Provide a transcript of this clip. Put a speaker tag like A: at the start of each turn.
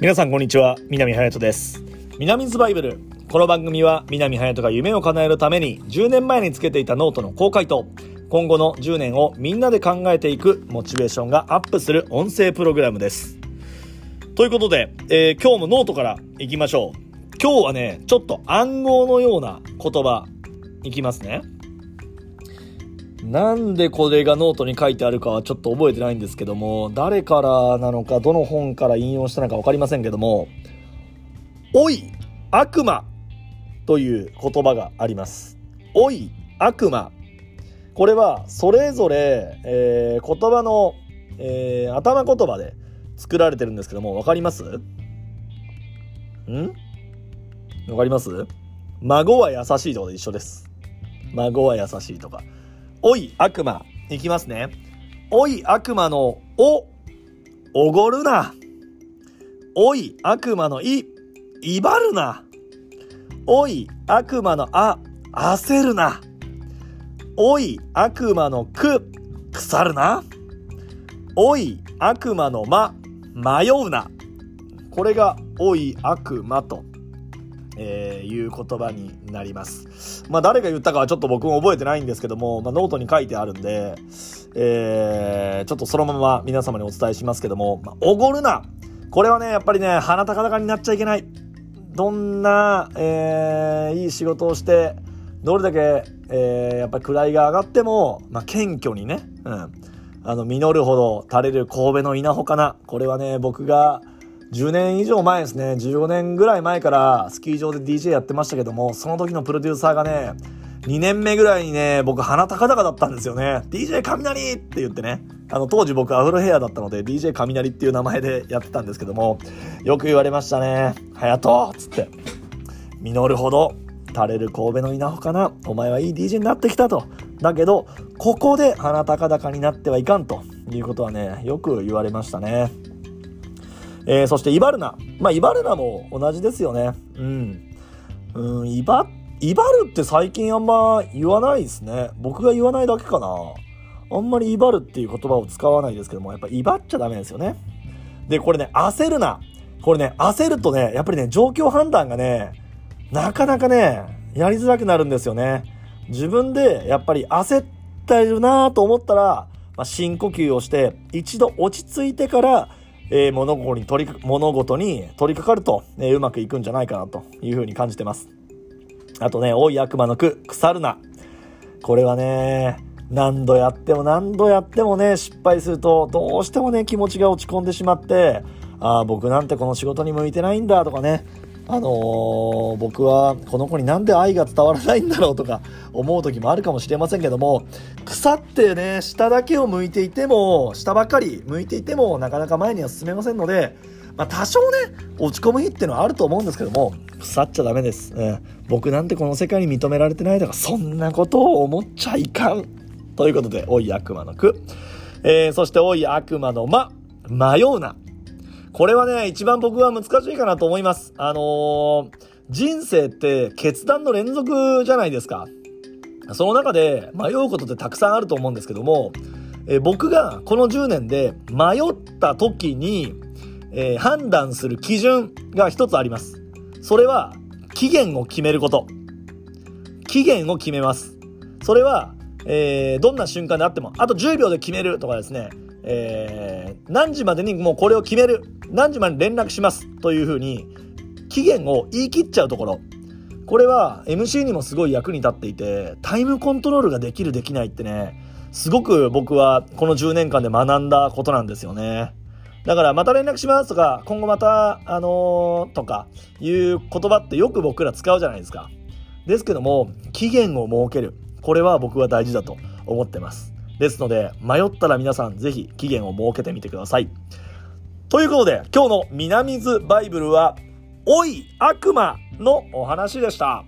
A: 皆さんこんにちは南隼人です。南ズバイブル。この番組は南隼人が夢を叶えるために10年前につけていたノートの公開と今後の10年をみんなで考えていくモチベーションがアップする音声プログラムです。ということで、えー、今日もノートからいきましょう。今日はねちょっと暗号のような言葉いきますね。なんでこれがノートに書いてあるかはちょっと覚えてないんですけども、誰からなのか、どの本から引用したのか分かりませんけども、おい、悪魔という言葉があります。おい、悪魔。これは、それぞれ、えー、言葉の、えー、頭言葉で作られてるんですけども、分かります？ん？わかります？孫は優しいとかで一緒です。孫は優しいとか。おい悪魔。いきますね。おい悪魔のお、おごるな。おい悪魔のい、威張るな。おい悪魔のあ、焦るな。おい悪魔のく、腐るな。おい悪魔のま、迷うな。これがおい悪魔とえー、いう言葉になります。まあ誰が言ったかはちょっと僕も覚えてないんですけども、まあ、ノートに書いてあるんで、えー、ちょっとそのまま皆様にお伝えしますけども、まあ、おごるなこれはね、やっぱりね、鼻高々になっちゃいけない。どんな、えー、いい仕事をして、どれだけ、えー、やっぱり位が上がっても、まあ、謙虚にね、うん。あの、実るほど垂れる神戸の稲穂かな。これはね、僕が、10年以上前ですね、15年ぐらい前からスキー場で DJ やってましたけども、その時のプロデューサーがね、2年目ぐらいにね、僕鼻高々だったんですよね。DJ 雷って言ってね。あの、当時僕アフロヘアだったので、DJ 雷っていう名前でやってたんですけども、よく言われましたね。はやとつって。実るほど垂れる神戸の稲穂かな。お前はいい DJ になってきたと。だけど、ここで鼻高々になってはいかんということはね、よく言われましたね。えー、そしてイバルナ。まあ、イバルナも同じですよね。うん。うん、イバ、イバルって最近あんま言わないですね。僕が言わないだけかな。あんまりイバルっていう言葉を使わないですけども、やっぱ威張っちゃダメですよね。で、これね、焦るな。これね、焦るとね、やっぱりね、状況判断がね、なかなかね、やりづらくなるんですよね。自分でやっぱり焦ってるなと思ったら、まあ、深呼吸をして、一度落ち着いてから、えー、物事に取り、物事に取り掛かると、えー、うまくいくんじゃないかなというふうに感じてます。あとね、多い悪魔の句、腐るな。これはね、何度やっても何度やってもね、失敗すると、どうしてもね、気持ちが落ち込んでしまって、ああ、僕なんてこの仕事に向いてないんだとかね、あのー、僕はこの子になんで愛が伝わらないんだろうとか思う時もあるかもしれませんけども腐ってね下だけを向いていても下ばっかり向いていてもなかなか前には進めませんので、まあ、多少ね落ち込む日ってのはあると思うんですけども腐っちゃダメです、えー、僕なんてこの世界に認められてないとかそんなことを思っちゃいかん。ということで「おい悪魔の句」えー、そして「おい悪魔の間」迷うなこれはね、一番僕は難しいかなと思います。あのー、人生って決断の連続じゃないですか。その中で迷うことってたくさんあると思うんですけども、え、僕がこの10年で迷った時に、えー、判断する基準が一つあります。それは、期限を決めること。期限を決めます。それは、えー、どんな瞬間であっても、あと10秒で決めるとかですね、えー、何時までにもうこれを決める。何時まで連絡します。というふうに、期限を言い切っちゃうところ。これは MC にもすごい役に立っていて、タイムコントロールができるできないってね、すごく僕はこの10年間で学んだことなんですよね。だからまた連絡しますとか、今後また、あのー、とかいう言葉ってよく僕ら使うじゃないですか。ですけども、期限を設ける。これは僕は大事だと思ってます。ですので、迷ったら皆さんぜひ期限を設けてみてください。ということで、今日の南津バイブルは、おい悪魔のお話でした。